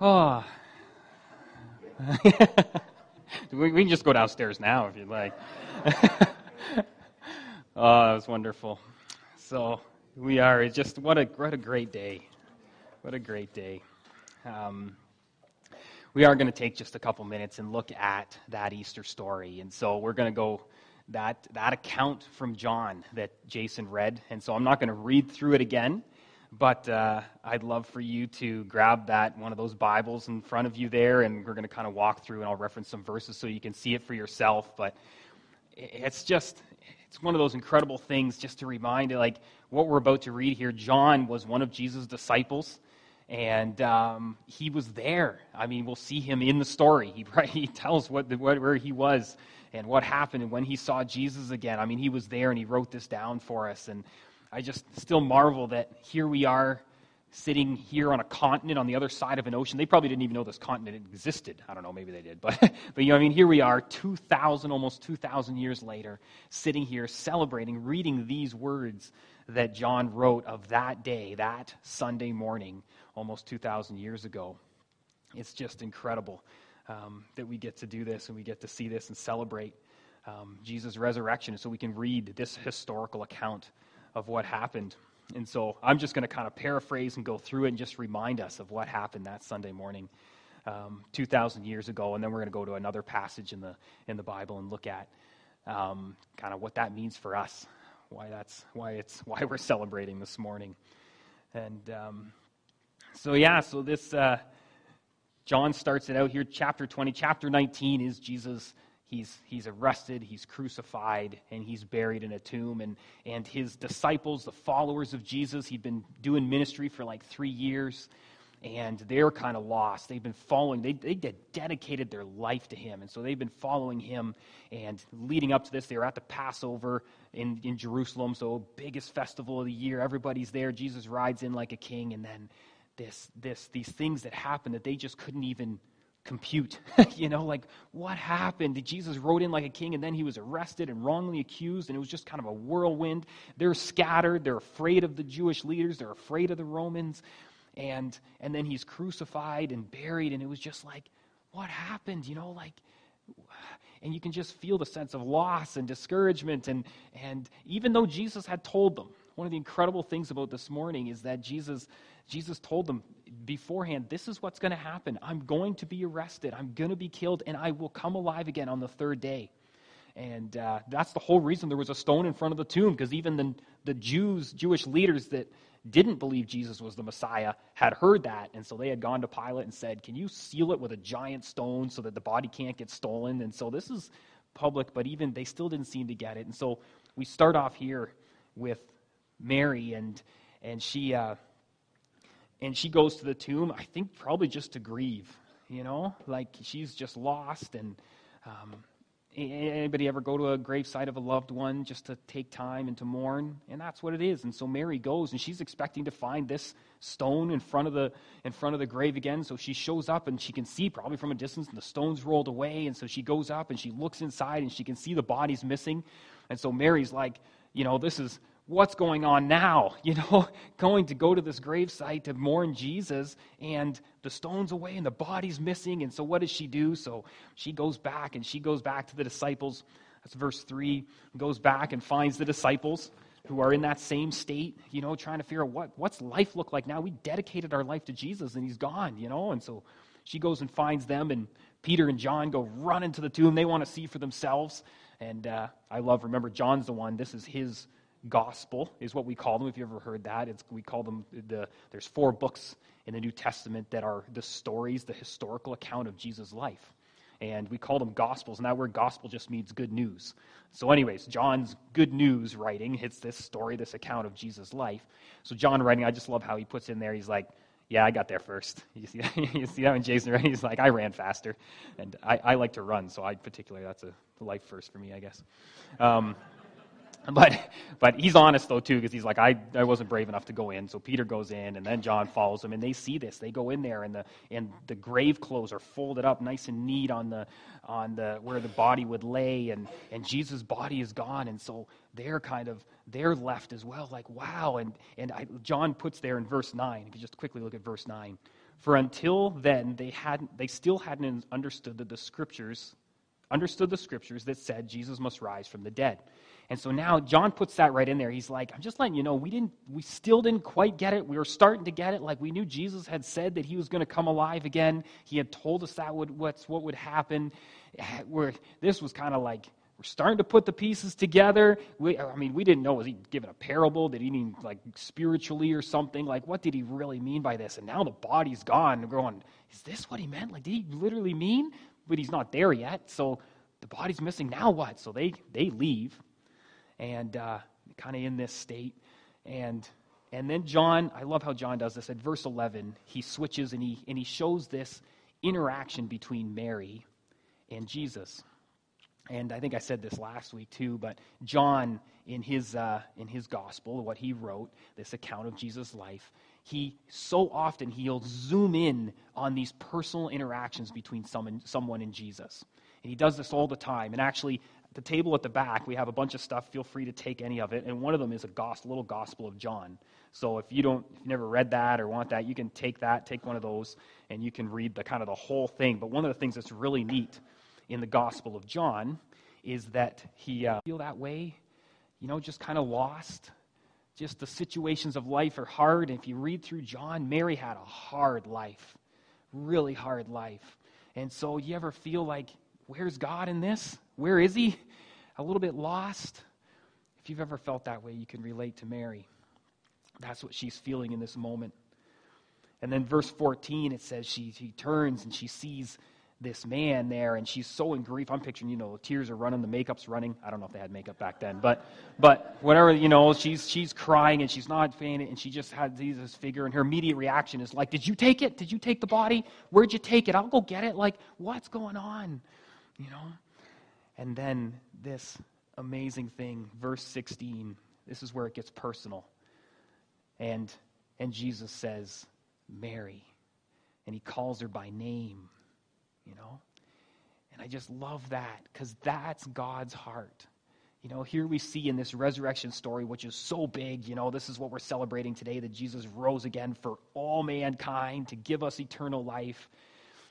Oh. we, we can just go downstairs now if you'd like. oh, that was wonderful. So we are. It's just what a what a great day. What a great day. Um, we are going to take just a couple minutes and look at that Easter story, and so we're going to go that that account from John that Jason read, and so I'm not going to read through it again. But uh, I'd love for you to grab that one of those Bibles in front of you there, and we're going to kind of walk through, and I'll reference some verses so you can see it for yourself. But it's just it's one of those incredible things just to remind you, like what we're about to read here. John was one of Jesus' disciples, and um, he was there. I mean, we'll see him in the story. He, he tells what, what, where he was and what happened and when he saw Jesus again. I mean, he was there and he wrote this down for us. And I just still marvel that here we are sitting here on a continent on the other side of an ocean. They probably didn't even know this continent existed. I don't know, maybe they did. But, but you know, I mean, here we are 2,000, almost 2,000 years later, sitting here celebrating, reading these words that John wrote of that day, that Sunday morning, almost 2,000 years ago. It's just incredible um, that we get to do this and we get to see this and celebrate um, Jesus' resurrection so we can read this historical account of what happened. And so I'm just going to kind of paraphrase and go through it and just remind us of what happened that Sunday morning. Um, 2,000 years ago, and then we're going to go to another passage in the in the Bible and look at um, kind of what that means for us, why that's why it's why we're celebrating this morning, and um, so yeah, so this uh, John starts it out here, chapter 20, chapter 19 is Jesus he's, he's arrested, he's crucified, and he's buried in a tomb. And, and his disciples, the followers of Jesus, he'd been doing ministry for like three years, and they're kind of lost. They've been following, they, they dedicated their life to him. And so they've been following him. And leading up to this, they were at the Passover in, in Jerusalem, so biggest festival of the year. Everybody's there. Jesus rides in like a king. And then this, this, these things that happen that they just couldn't even compute. you know, like what happened? Jesus rode in like a king and then he was arrested and wrongly accused, and it was just kind of a whirlwind. They're scattered. They're afraid of the Jewish leaders. They're afraid of the Romans. And, and then he's crucified and buried, and it was just like, what happened? You know, like, and you can just feel the sense of loss and discouragement. And, and even though Jesus had told them, one of the incredible things about this morning is that Jesus, Jesus told them beforehand, this is what's going to happen. I'm going to be arrested. I'm going to be killed, and I will come alive again on the third day. And uh, that's the whole reason there was a stone in front of the tomb, because even the, the Jews, Jewish leaders that didn't believe Jesus was the Messiah had heard that. And so they had gone to Pilate and said, Can you seal it with a giant stone so that the body can't get stolen? And so this is public, but even they still didn't seem to get it. And so we start off here with Mary, and and she uh, and she goes to the tomb. I think probably just to grieve, you know, like she's just lost. And um, anybody ever go to a gravesite of a loved one just to take time and to mourn? And that's what it is. And so Mary goes, and she's expecting to find this stone in front of the in front of the grave again. So she shows up, and she can see probably from a distance, and the stone's rolled away. And so she goes up, and she looks inside, and she can see the body's missing. And so Mary's like, you know, this is what's going on now? You know, going to go to this gravesite to mourn Jesus, and the stone's away and the body's missing. And so, what does she do? So, she goes back and she goes back to the disciples. That's verse 3. Goes back and finds the disciples who are in that same state, you know, trying to figure out what, what's life look like now. We dedicated our life to Jesus and he's gone, you know. And so, she goes and finds them, and Peter and John go run into the tomb. They want to see for themselves. And uh, I love, remember, John's the one, this is his gospel is what we call them. If you ever heard that it's, we call them the there's four books in the new testament that are the stories the historical account of jesus life. And we call them gospels. And that word gospel just means good news. So anyways john's good news writing hits this story this account of jesus life. So john writing i just love how he puts in there he's like yeah i got there first. You see, you see that when jason writing he's like i ran faster. And i, I like to run so i particularly that's a life first for me i guess. Um, but but he's honest though too because he's like I, I wasn't brave enough to go in. So peter goes in and then john follows him and they see this. They go in there and the and the grave clothes are folded up nice and neat on the on the where the body would lay and and jesus body is gone and so they're kind of they're left as well like wow. And and I, john puts there in verse 9 if you just quickly look at verse 9 For until then, they, hadn't, they still hadn't understood that the scriptures, understood the scriptures that said Jesus must rise from the dead. And so now John puts that right in there. He's like, I'm just letting you know, we didn't we still didn't quite get it. We were starting to get it. Like we knew Jesus had said that he was going to come alive again. He had told us that would what's what would happen. Where this was kind of like we're starting to put the pieces together. We, I mean, we didn't know was he giving a parable? Did he mean like spiritually or something? Like what did he really mean by this? And now the body's gone. We're going, is this what he meant? Like did he literally mean? But he's not there yet. So the body's missing. Now what? So they they leave and uh, kind of in this state. And and then John, I love how John does this. At verse 11, he switches and he and he shows this interaction between Mary and Jesus. And I think I said this last week too, but John in his uh, in his gospel, what he wrote, this account of Jesus' life, he so often he'll zoom in on these personal interactions between someone, someone and Jesus. And he does this all the time. And actually, the table at the back, we have a bunch of stuff. Feel free to take any of it. And one of them is a gospel, little gospel of John. So if you don't, if you've never read that or want that, you can take that, take one of those, and you can read the kind of the whole thing. But one of the things that's really neat in the gospel of John is that he uh, feel that way, you know, just kind of lost. Just the situations of life are hard. And if you read through John, Mary had a hard life, really hard life. And so, you ever feel like, where's God in this? Where is he? A little bit lost. If you've ever felt that way, you can relate to Mary. That's what she's feeling in this moment. And then verse 14, it says she, she turns and she sees this man there, and she's so in grief. I'm picturing, you know, the tears are running, the makeup's running. I don't know if they had makeup back then, but but whatever, you know, she's she's crying and she's not fainting, and she just had Jesus' figure, and her immediate reaction is like, "Did you take it? Did you take the body? Where'd you take it? I'll go get it." Like, what's going on? You know. And then this amazing thing, verse 16. This is where it gets personal. And and Jesus says, "Mary." And he calls her by name, you know? And I just love that cuz that's God's heart. You know, here we see in this resurrection story, which is so big, you know, this is what we're celebrating today that Jesus rose again for all mankind to give us eternal life.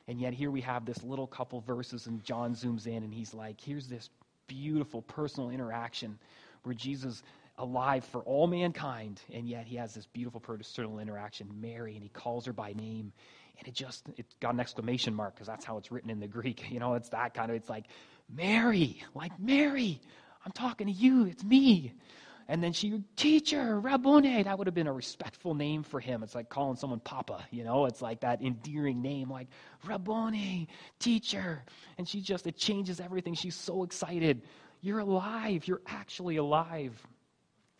And yet here we have this little couple verses, and John zooms in and he's like, here's this beautiful personal interaction where Jesus alive for all mankind, and yet he has this beautiful personal interaction, Mary, and he calls her by name. And it just, it got an exclamation mark because that's how it's written in the Greek. You know, it's that kind of, it's like, Mary, like Mary, I'm talking to you, it's me. And then she, teacher, Rabboni, that would have been a respectful name for him. It's like calling someone Papa, you know? It's like that endearing name, like Rabboni, teacher. And she just, it changes everything. She's so excited. You're alive. You're actually alive.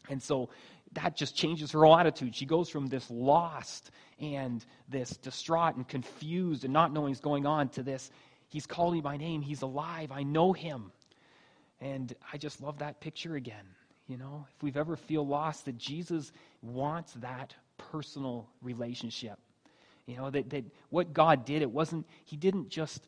And so that just changes her attitude. She goes from this lost and this distraught and confused and not knowing what's going on to this, he's calling me by name. He's alive. I know him. And I just love that picture again. You know, if we've ever feel lost, that Jesus wants that personal relationship. You know, that, that what God did, it wasn't, He didn't just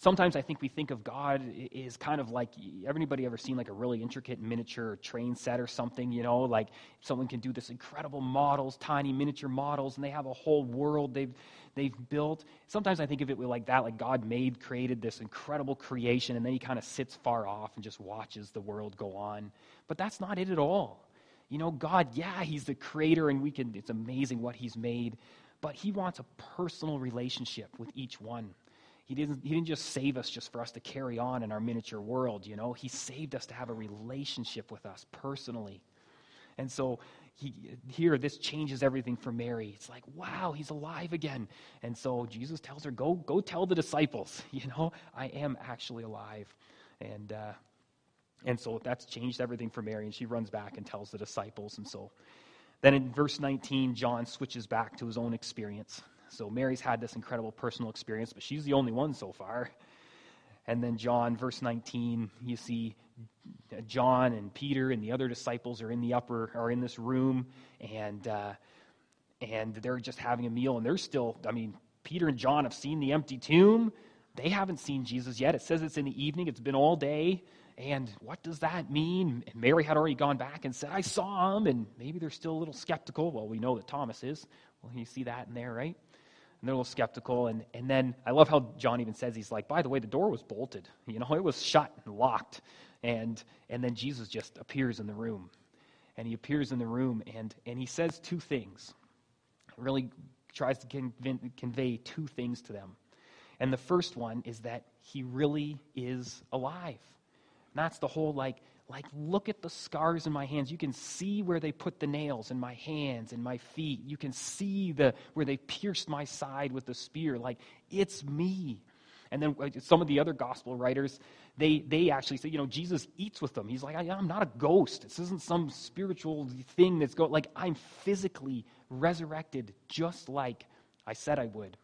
sometimes I think we think of God is kind of like everybody ever seen like a really intricate miniature train set or something, you know, like someone can do this incredible models, tiny miniature models, and they have a whole world they've they've built. Sometimes I think of it like that, like God made, created this incredible creation, and then he kind of sits far off and just watches the world go on. But that's not it at all. You know, God, yeah, he's the creator and we can it's amazing what he's made, but he wants a personal relationship with each one. He didn't, he didn't just save us just for us to carry on in our miniature world, you know. He saved us to have a relationship with us personally. And so he, here, this changes everything for Mary. It's like, wow, he's alive again. And so Jesus tells her, go, go tell the disciples, you know, I am actually alive. And, uh, and so that's changed everything for Mary. And she runs back and tells the disciples. And so then in verse 19, John switches back to his own experience. So Mary's had this incredible personal experience, but she's the only one so far. And then John, verse 19, you see John and Peter and the other disciples are in the upper, are in this room, and uh, and they're just having a meal, and they're still. I mean, Peter and John have seen the empty tomb. They haven't seen Jesus yet. It says it's in the evening. It's been all day. And what does that mean? Mary had already gone back and said, I saw him. And maybe they're still a little skeptical. Well, we know that Thomas is. Well, you see that in there, right? They're a little skeptical. And, and then I love how John even says, he's like, by the way, the door was bolted. You know, it was shut and locked. And, and then Jesus just appears in the room. And he appears in the room and, and he says two things. Really tries to convey, convey two things to them. And the first one is that he really is alive. And that's the whole like, like look at the scars in my hands. You can see where they put the nails in my hands and my feet. You can see the where they pierced my side with the spear. Like it's me. And then some of the other gospel writers they they actually say you know jesus eats with them. He's like i'm not a ghost. This isn't some spiritual thing that's going like i'm physically resurrected just like i said i would.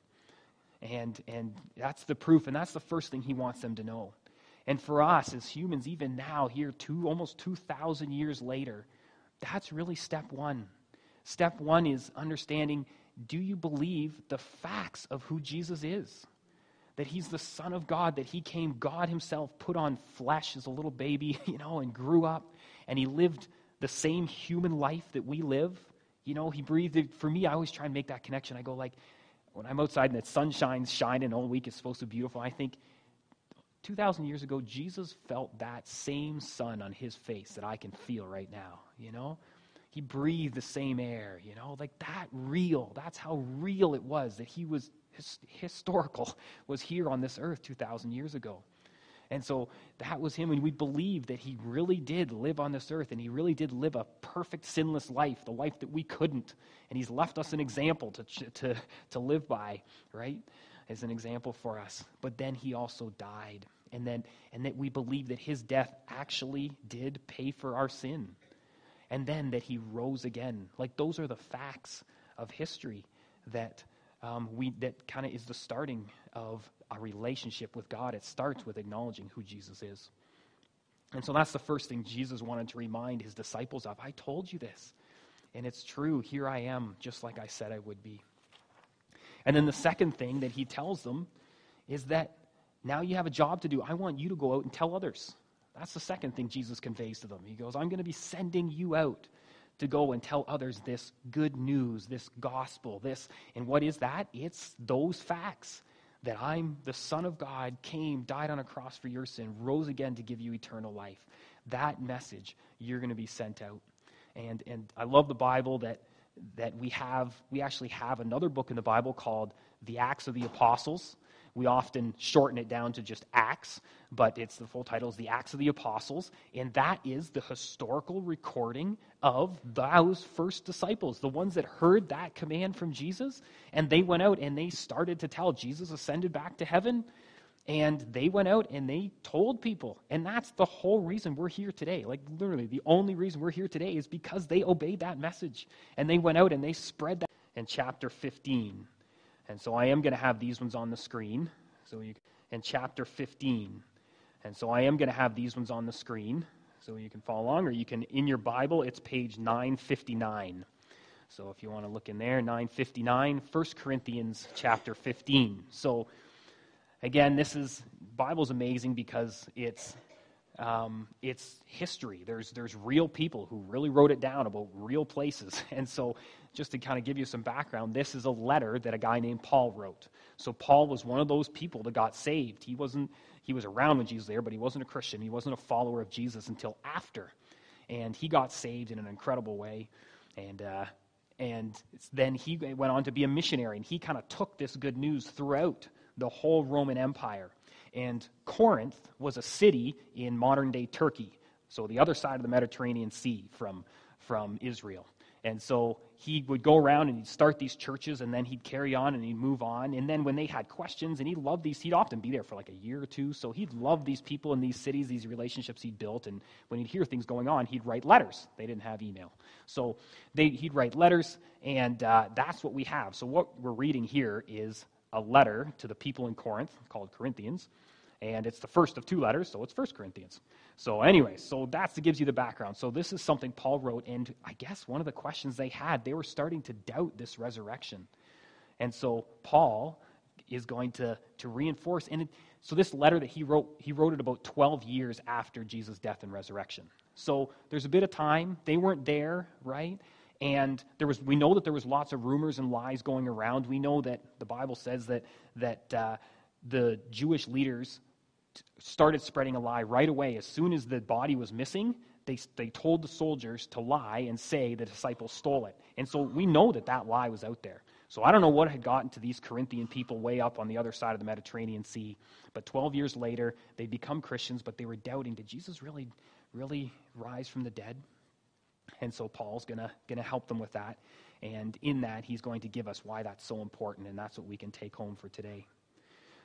And and that's the proof and that's the first thing he wants them to know and for us as humans, even now, here, two, almost 2,000 years later, that's really step one. Step one is understanding do you believe the facts of who Jesus is? That he's the Son of God, that he came, God himself put on flesh as a little baby, you know, and grew up, and he lived the same human life that we live. You know, he breathed. For me, I always try and make that connection. I go, like, when I'm outside and the sun shines, shining all week, it's supposed to be beautiful, I think, 2,000 years ago, Jesus felt that same sun on his face that I can feel right now, you know? He breathed the same air, you know? Like that real, that's how real it was that he was his, historical, was here on this earth 2,000 years ago. And so that was him, and we believe that he really did live on this earth, and he really did live a perfect, sinless life, the life that we couldn't. And he's left us an example to, to, to live by, right? As an example for us. But then he also died. And then and that we believe that his death actually did pay for our sin. And then that he rose again. Like those are the facts of history that um, we that kind of is the starting of a relationship with god. It starts with acknowledging who jesus is. And so that's the first thing jesus wanted to remind his disciples of. I told you this and it's true. Here i am just like i said i would be and then the second thing that he tells them is that now you have a job to do. I want you to go out and tell others. That's the second thing Jesus conveys to them. He goes, I'm going to be sending you out to go and tell others this good news, this gospel, this. And what is that? It's those facts that I'm the Son of God, came, died on a cross for your sin, rose again to give you eternal life. That message, you're going to be sent out. And, and I love the Bible that, that we have, we actually have another book in the Bible called the Acts of the Apostles. We often shorten it down to just Acts, but it's the full title is the Acts of the Apostles, and that is the historical recording of those first disciples, the ones that heard that command from Jesus, and they went out and they started to tell Jesus ascended back to heaven. And they went out and they told people. And that's the whole reason we're here today. Like, literally, the only reason we're here today is because they obeyed that message. And they went out and they spread that. In chapter 15, and so I am going to have these ones on the screen. So you in chapter 15. And so I am going to have these ones on the screen so you can follow along or you can in your Bible it's page 959. So if you want to look in there 959 1 Corinthians chapter 15. So again this is Bible's amazing because it's um, it's history. There's, there's real people who really wrote it down about real places. And so, just to kind of give you some background, this is a letter that a guy named Paul wrote. So, Paul was one of those people that got saved. He wasn't, he was around when Jesus was there, but he wasn't a Christian. He wasn't a follower of Jesus until after. And he got saved in an incredible way. And, uh, and then he went on to be a missionary, and he kind of took this good news throughout the whole Roman Empire. And Corinth was a city in modern day Turkey, so the other side of the Mediterranean Sea from, from Israel. And so he would go around and he'd start these churches and then he'd carry on and he'd move on. And then when they had questions, and he loved these, he'd often be there for like a year or two. So he'd love these people in these cities, these relationships he'd built. And when he'd hear things going on, he'd write letters. They didn't have email. So they, he'd write letters, and uh, that's what we have. So what we're reading here is a letter to the people in Corinth called Corinthians and it's the first of two letters, so it's First Corinthians. So, anyway, so that gives you the background. So, this is something Paul wrote, and I guess one of the questions they had, they were starting to doubt this resurrection. And so, Paul is going to, to reinforce. And it, so, this letter that he wrote, he wrote it about 12 years after Jesus' death and resurrection. So, there's a bit of time. They weren't there, right? And there was, we know that there was lots of rumors and lies going around. We know that the Bible says that, that uh, the Jewish leaders started spreading a lie right away. As soon as the body was missing, they, they told the soldiers to lie and say the disciples stole it. And so we know that that lie was out there. So I don't know what had gotten to these Corinthian people way up on the other side of the Mediterranean Sea. But 12 years later, they become Christians, but they were doubting did Jesus really, really rise from the dead? And so Paul's going to help them with that. And in that, he's going to give us why that's so important, and that's what we can take home for today.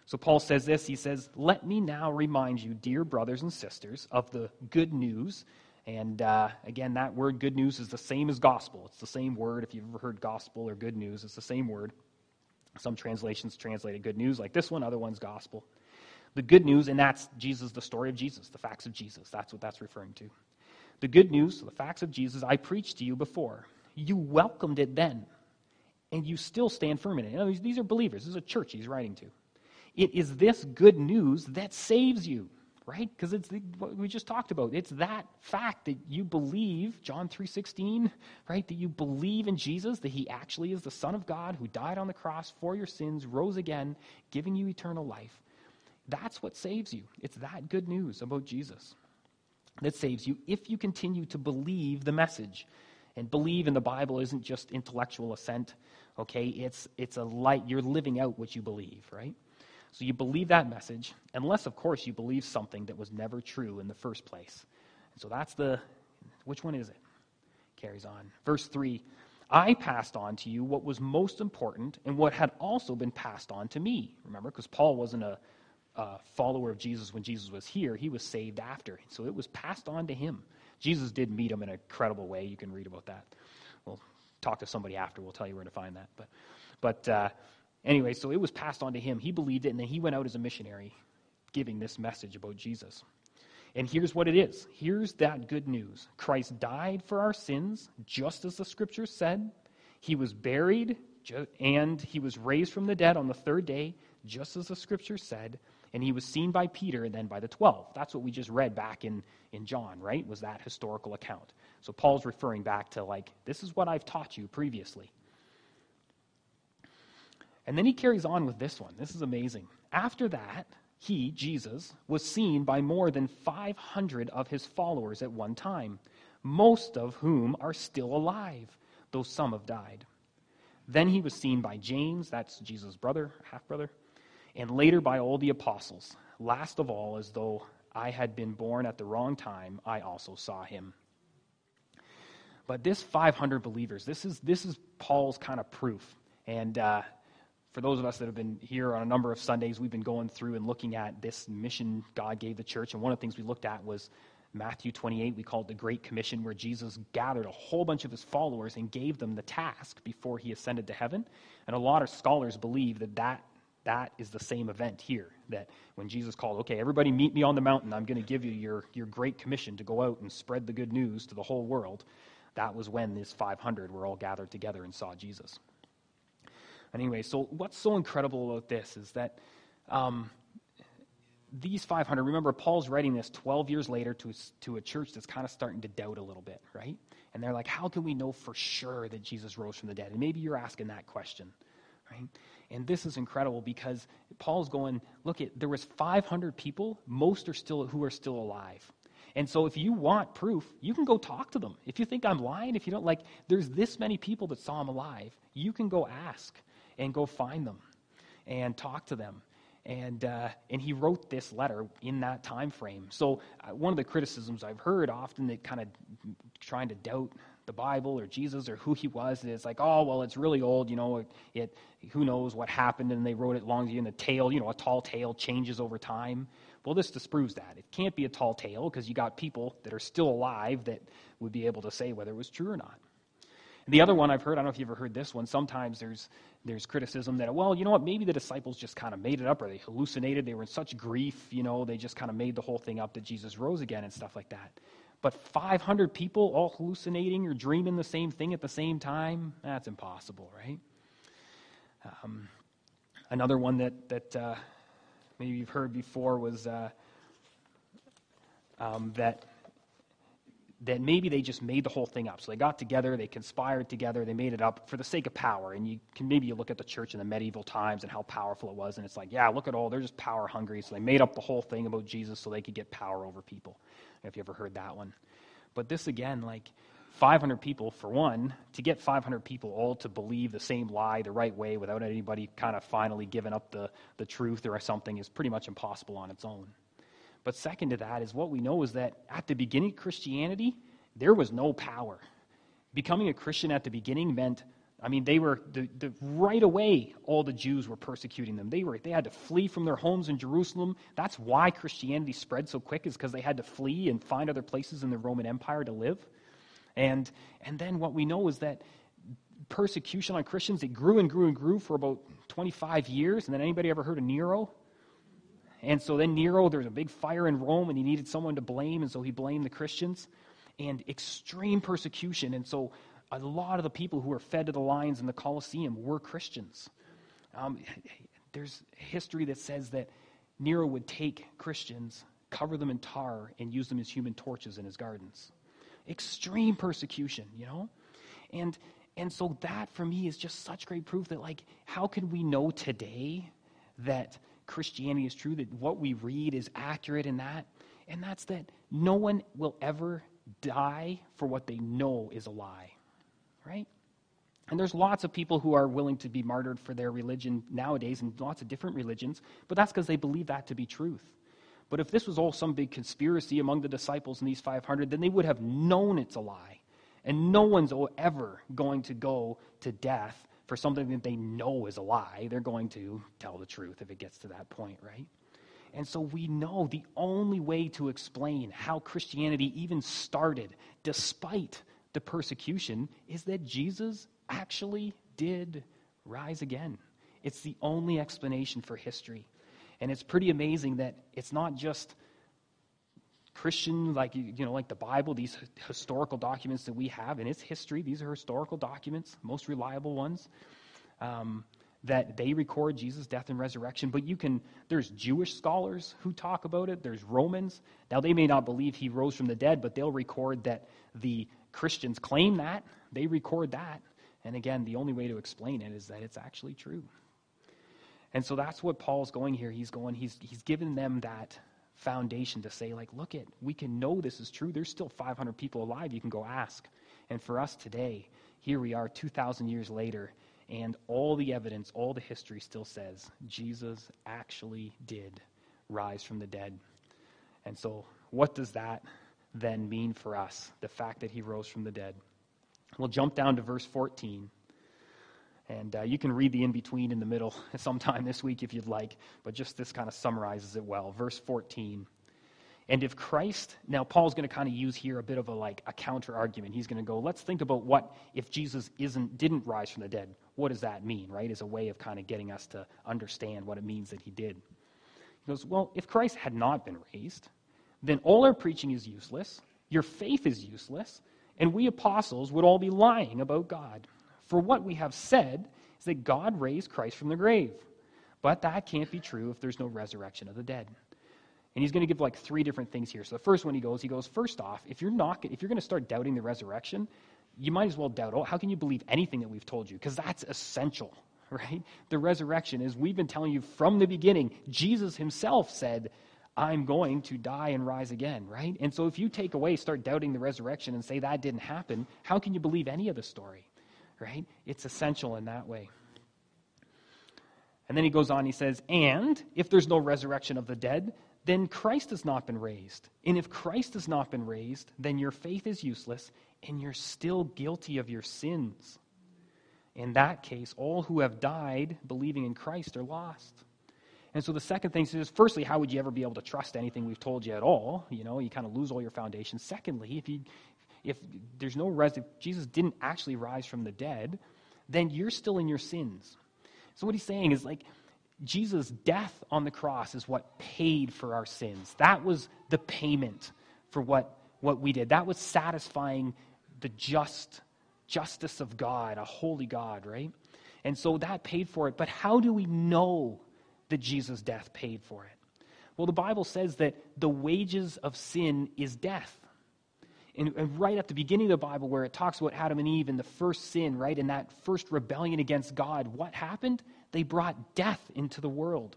So Paul says this He says, Let me now remind you, dear brothers and sisters, of the good news. And uh, again, that word good news is the same as gospel. It's the same word. If you've ever heard gospel or good news, it's the same word. Some translations translate it good news, like this one, other one's gospel. The good news, and that's Jesus, the story of Jesus, the facts of Jesus. That's what that's referring to. The good news, the facts of Jesus, I preached to you before. You welcomed it then, and you still stand firm in it. These are believers. This is a church he's writing to. It is this good news that saves you, right? Because it's the, what we just talked about. It's that fact that you believe, John 3.16, right? That you believe in Jesus, that he actually is the Son of God who died on the cross for your sins, rose again, giving you eternal life. That's what saves you. It's that good news about Jesus that saves you if you continue to believe the message. And believe in the Bible isn't just intellectual assent, okay? It's, it's a light, you're living out what you believe, right? So you believe that message, unless, of course, you believe something that was never true in the first place. So that's the, which one is it? Carries on. Verse 3 I passed on to you what was most important and what had also been passed on to me. Remember, because Paul wasn't a uh, follower of Jesus when Jesus was here, he was saved after. So it was passed on to him. Jesus did meet him in a credible way. You can read about that. We'll talk to somebody after. We'll tell you where to find that. But, but uh, anyway, so it was passed on to him. He believed it, and then he went out as a missionary giving this message about Jesus. And here's what it is here's that good news Christ died for our sins, just as the scriptures said. He was buried, and he was raised from the dead on the third day, just as the scriptures said and he was seen by Peter and then by the 12. That's what we just read back in, in John, right? Was that historical account. So Paul's referring back to, like, this is what I've taught you previously. And then he carries on with this one. This is amazing. After that, he, Jesus, was seen by more than 500 of his followers at one time, most of whom are still alive, though some have died. Then he was seen by James, that's Jesus' brother, half brother and later by all the apostles. Last of all, as though I had been born at the wrong time, I also saw him. But this 500 believers, this is, this is Paul's kind of proof. And uh, for those of us that have been here on a number of Sundays, we've been going through and looking at this mission God gave the church. And one of the things we looked at was Matthew 28. We call it the Great Commission, where Jesus gathered a whole bunch of his followers and gave them the task before he ascended to heaven. And a lot of scholars believe that that that is the same event here. That when Jesus called, okay, everybody meet me on the mountain, I'm going to give you your, your great commission to go out and spread the good news to the whole world. That was when these 500 were all gathered together and saw Jesus. Anyway, so what's so incredible about this is that um, these 500, remember, Paul's writing this 12 years later to, to a church that's kind of starting to doubt a little bit, right? And they're like, how can we know for sure that Jesus rose from the dead? And maybe you're asking that question, right? And this is incredible because Paul's going, look, at, there was 500 people, most are still who are still alive. And so if you want proof, you can go talk to them. If you think I'm lying, if you don't like, there's this many people that saw him alive. You can go ask and go find them and talk to them. And, uh, and he wrote this letter in that time frame. So uh, one of the criticisms I've heard often that kind of trying to doubt the Bible or Jesus or who he was. It's like, oh, well, it's really old, you know, it, it who knows what happened, and they wrote it long in the tale, you know, a tall tale changes over time. Well, this disproves that. It can't be a tall tale because you got people that are still alive that would be able to say whether it was true or not. And the other one I've heard, I don't know if you've ever heard this one, sometimes there's, there's criticism that, well, you know what, maybe the disciples just kind of made it up or they hallucinated. They were in such grief, you know, they just kind of made the whole thing up that Jesus rose again and stuff like that. But 500 people all hallucinating or dreaming the same thing at the same time, that's impossible, right? Um, another one that, that uh, maybe you've heard before was uh, um, that that maybe they just made the whole thing up. So they got together, they conspired together, they made it up for the sake of power. And you can maybe you look at the church in the medieval times and how powerful it was, and it's like, yeah, look at all, they're just power hungry. So they made up the whole thing about Jesus so they could get power over people. If you ever heard that one. But this again, like 500 people, for one, to get 500 people all to believe the same lie the right way without anybody kind of finally giving up the, the truth or something is pretty much impossible on its own. But second to that is what we know is that at the beginning of Christianity, there was no power. Becoming a Christian at the beginning meant, I mean, they were the, the, right away. All the Jews were persecuting them. They were they had to flee from their homes in Jerusalem. That's why Christianity spread so quick, is because they had to flee and find other places in the Roman Empire to live. And and then what we know is that persecution on Christians it grew and grew and grew for about 25 years. And then anybody ever heard of Nero? And so then Nero, there was a big fire in Rome, and he needed someone to blame, and so he blamed the Christians. And extreme persecution. And so a lot of the people who were fed to the lions in the Colosseum were Christians. Um, there's history that says that Nero would take Christians, cover them in tar, and use them as human torches in his gardens. Extreme persecution, you know? And and so that for me is just such great proof that like how can we know today that Christianity is true, that what we read is accurate in that. And that's that no one will ever die for what they know is a lie, right? And there's lots of people who are willing to be martyred for their religion nowadays, and lots of different religions, but that's because they believe that to be truth. But if this was all some big conspiracy among the disciples in these 500, then they would have known it's a lie. And no one's ever going to go to death for something that they know is a lie, they're going to tell the truth if it gets to that point, right? And so we know the only way to explain how Christianity even started, despite the persecution, is that Jesus actually did rise again. It's the only explanation for history. And it's pretty amazing that it's not just Christian, like you know, like the Bible, these historical documents that we have in its history. These are historical documents, most reliable ones. Um, that they record Jesus' death and resurrection, but you can, there's Jewish scholars who talk about it, there's Romans. Now, they may not believe he rose from the dead, but they'll record that the Christians claim that. They record that. And again, the only way to explain it is that it's actually true. And so that's what Paul's going here. He's going, he's, he's given them that foundation to say, like, look at, we can know this is true. There's still 500 people alive. You can go ask. And for us today, here we are 2,000 years later, and all the evidence, all the history still says Jesus actually did rise from the dead. And so, what does that then mean for us, the fact that he rose from the dead? We'll jump down to verse 14. And uh, you can read the in between in the middle sometime this week if you'd like, but just this kind of summarizes it well. Verse 14. And if Christ, now Paul's going to kind of use here a bit of a like a counter argument. He's going to go, let's think about what if Jesus isn't didn't rise from the dead. What does that mean, right? As a way of kind of getting us to understand what it means that he did. He goes, well, if Christ had not been raised, then all our preaching is useless, your faith is useless, and we apostles would all be lying about God. For what we have said is that God raised Christ from the grave. But that can't be true if there's no resurrection of the dead. And he's going to give like three different things here. So the first one he goes, he goes, first off, if you're not if you're going to start doubting the resurrection, you might as well doubt, oh, how can you believe anything that we've told you? Because that's essential, right? The resurrection is we've been telling you from the beginning. Jesus himself said, I'm going to die and rise again, right? And so if you take away, start doubting the resurrection and say that didn't happen, how can you believe any of the story? right? It's essential in that way. And then he goes on, he says, And if there's no resurrection of the dead, then Christ has not been raised. And if Christ has not been raised, then your faith is useless and you're still guilty of your sins. In that case, all who have died believing in Christ are lost. And so the second thing is, firstly, how would you ever be able to trust anything we've told you at all? You know, you kind of lose all your foundation. Secondly, if you if there's no res- if Jesus didn't actually rise from the dead, then you're still in your sins. So what he's saying is like Jesus' death on the cross is what paid for our sins. That was the payment for what, what we did. That was satisfying the just justice of God, a holy God, right? And so that paid for it. But how do we know that Jesus' death paid for it? Well, the Bible says that the wages of sin is death. And, and, right at the beginning of the Bible, where it talks about Adam and Eve and the first sin, right, and that first rebellion against God, what happened? They brought death into the world.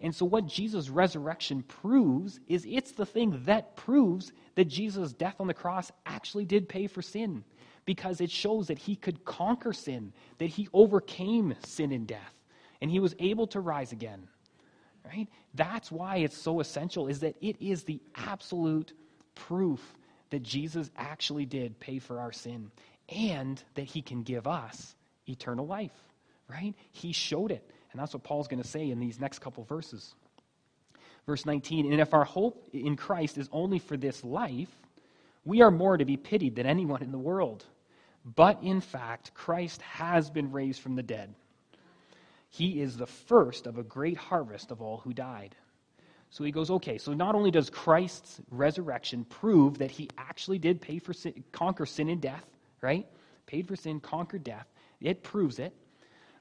And so, what Jesus' resurrection proves is it's the thing that proves that Jesus' death on the cross actually did pay for sin because it shows that he could conquer sin, that he overcame sin and death, and he was able to rise again. Right? That's why it's so essential is that it is the absolute proof that Jesus actually did pay for our sin and that he can give us eternal life. Right? He showed it. And that's what Paul's going to say in these next couple verses. Verse 19, and if our hope in Christ is only for this life, we are more to be pitied than anyone in the world. But in fact, Christ has been raised from the dead. He is the first of a great harvest of all who died. So he goes, okay, so not only does Christ's resurrection prove that he actually did pay for sin, conquer sin and death, right? Paid for sin, conquered death. It proves it.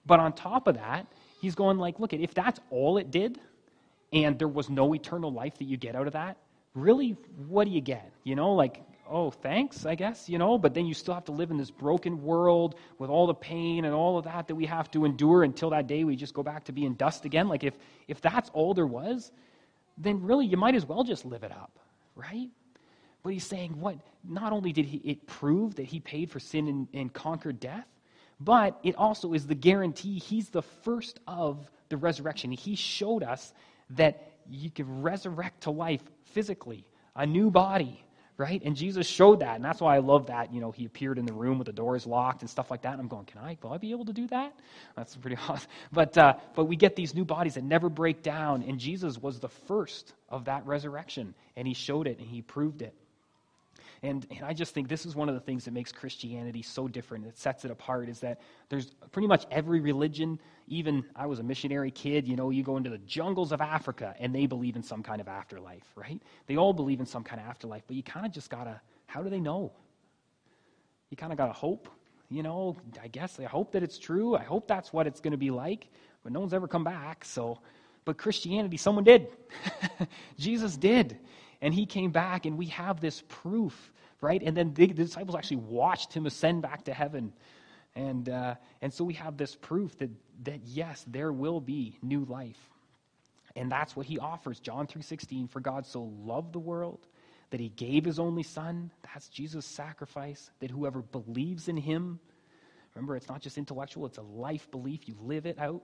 But on top of that, he's going like, look, if that's all it did, and there was no eternal life that you get out of that, really, what do you get? You know, like oh, thanks, I guess, you know, but then you still have to live in this broken world with all the pain and all of that that we have to endure until that day we just go back to being dust again. Like, if, if that's all there was, then really you might as well just live it up, right? But he's saying, what? Not only did he, it prove that he paid for sin and, and conquered death, but it also is the guarantee he's the first of the resurrection. He showed us that you can resurrect to life physically, a new body, right? And Jesus showed that, and that's why I love that. You know, he appeared in the room with the doors locked and stuff like that. And I'm going, can I? Will I be able to do that? That's pretty awesome. But uh, but we get these new bodies that never break down, and Jesus was the first of that resurrection, and he showed it and he proved it. And, and I just think this is one of the things that makes Christianity so different. It sets it apart is that there's pretty much every religion, even I was a missionary kid, you know, you go into the jungles of Africa and they believe in some kind of afterlife, right? They all believe in some kind of afterlife, but you kind of just got to, how do they know? You kind of got to hope, you know, I guess I hope that it's true. I hope that's what it's going to be like, but no one's ever come back. So, but Christianity, someone did. Jesus did and he came back, and we have this proof, right? And then the, disciples actually watched him ascend back to heaven. And, uh, and so we have this proof that, that, yes, there will be new life. And that's what he offers. John 3.16, for God so loved the world that he gave his only son. That's Jesus' sacrifice, that whoever believes in him, remember, it's not just intellectual, it's a life belief. You live it out,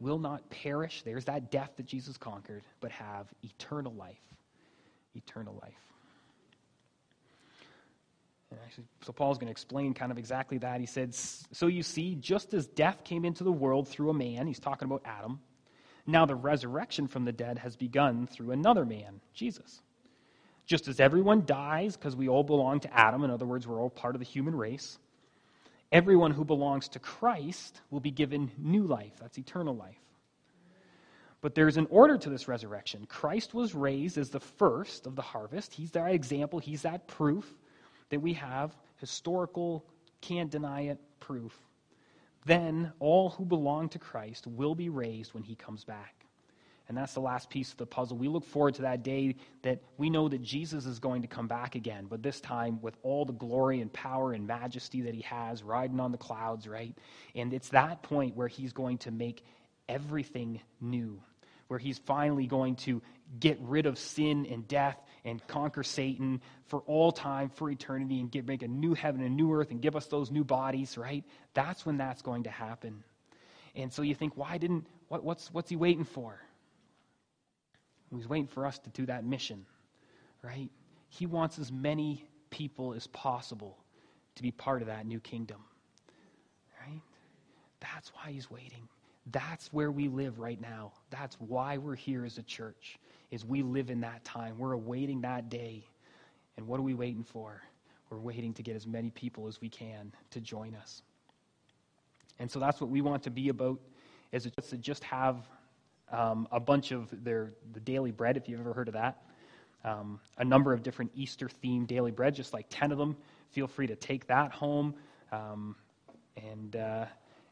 will not perish. There's that death that Jesus conquered, but have eternal life eternal life. Actually, so Paul's going to explain kind of exactly that. He said, So you see, just as death came into the world through a man, he's talking about Adam, now the resurrection from the dead has begun through another man, Jesus. Just as everyone dies because we all belong to Adam, in other words, we're all part of the human race, everyone who belongs to Christ will be given new life. That's eternal life. But there's an order to this resurrection. Christ was raised as the first of the harvest. He's that example, he's that proof that we have, historical, can't deny it proof. Then all who belong to Christ will be raised when he comes back. And that's the last piece of the puzzle. We look forward to that day that we know that Jesus is going to come back again, but this time with all the glory and power and majesty that he has, riding on the clouds, right? And it's that point where he's going to make everything new where he's finally going to get rid of sin and death and conquer Satan for all time, for eternity, and get, make a new heaven and new earth and give us those new bodies, right? That's when that's going to happen. And so you think, why didn't, what, what's, what's he waiting for? He's waiting for us to do that mission, right? He wants as many people as possible to be part of that new kingdom, right? That's why he's waiting. That's where we live right now. That's why we're here as a church. Is we live in that time. We're awaiting that day. And what are we waiting for? We're waiting to get as many people as we can to join us. And so that's what we want to be about is to just have um, a bunch of their the daily bread, if you've ever heard of that. Um, a number of different Easter themed daily bread, just like 10 of them. Feel free to take that home. Um, and uh,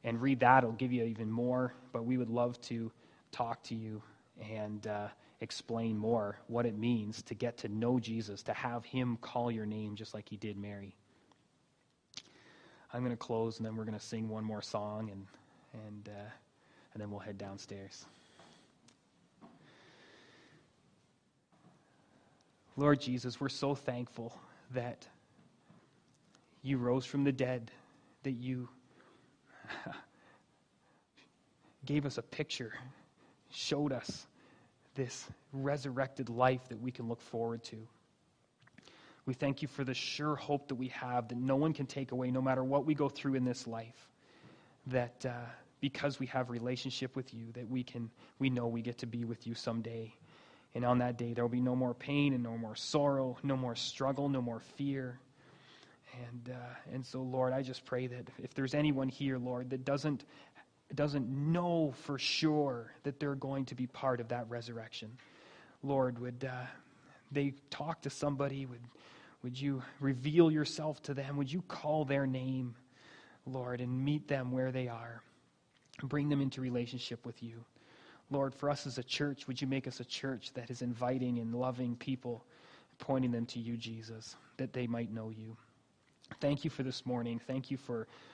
and read that. It'll give you even more. But we would love to talk to you and, uh, explain more what it means to get to know Jesus, to have Him call your name just like He did Mary. I'm going to close, and then we're going to sing one more song, and and uh, and then we'll head downstairs. Lord Jesus, we're so thankful that you rose from the dead, that you gave us a picture, showed us this resurrected life that we can look forward to. We thank you for the sure hope that we have that no one can take away, no matter what we go through in this life. That uh, because we have relationship with you, that we can we know we get to be with you someday. And on that day, there will be no more pain and no more sorrow, no more struggle, no more fear. And, uh, and so, Lord, I just pray that if there's anyone here, Lord, that doesn't, doesn't know for sure that they're going to be part of that resurrection, Lord, would uh, they talk to somebody? Would, would you reveal yourself to them? Would you call their name, Lord, and meet them where they are? Bring them into relationship with you. Lord, for us as a church, would you make us a church that is inviting and loving people, pointing them to you, Jesus, that they might know you? Thank you for this morning. Thank you for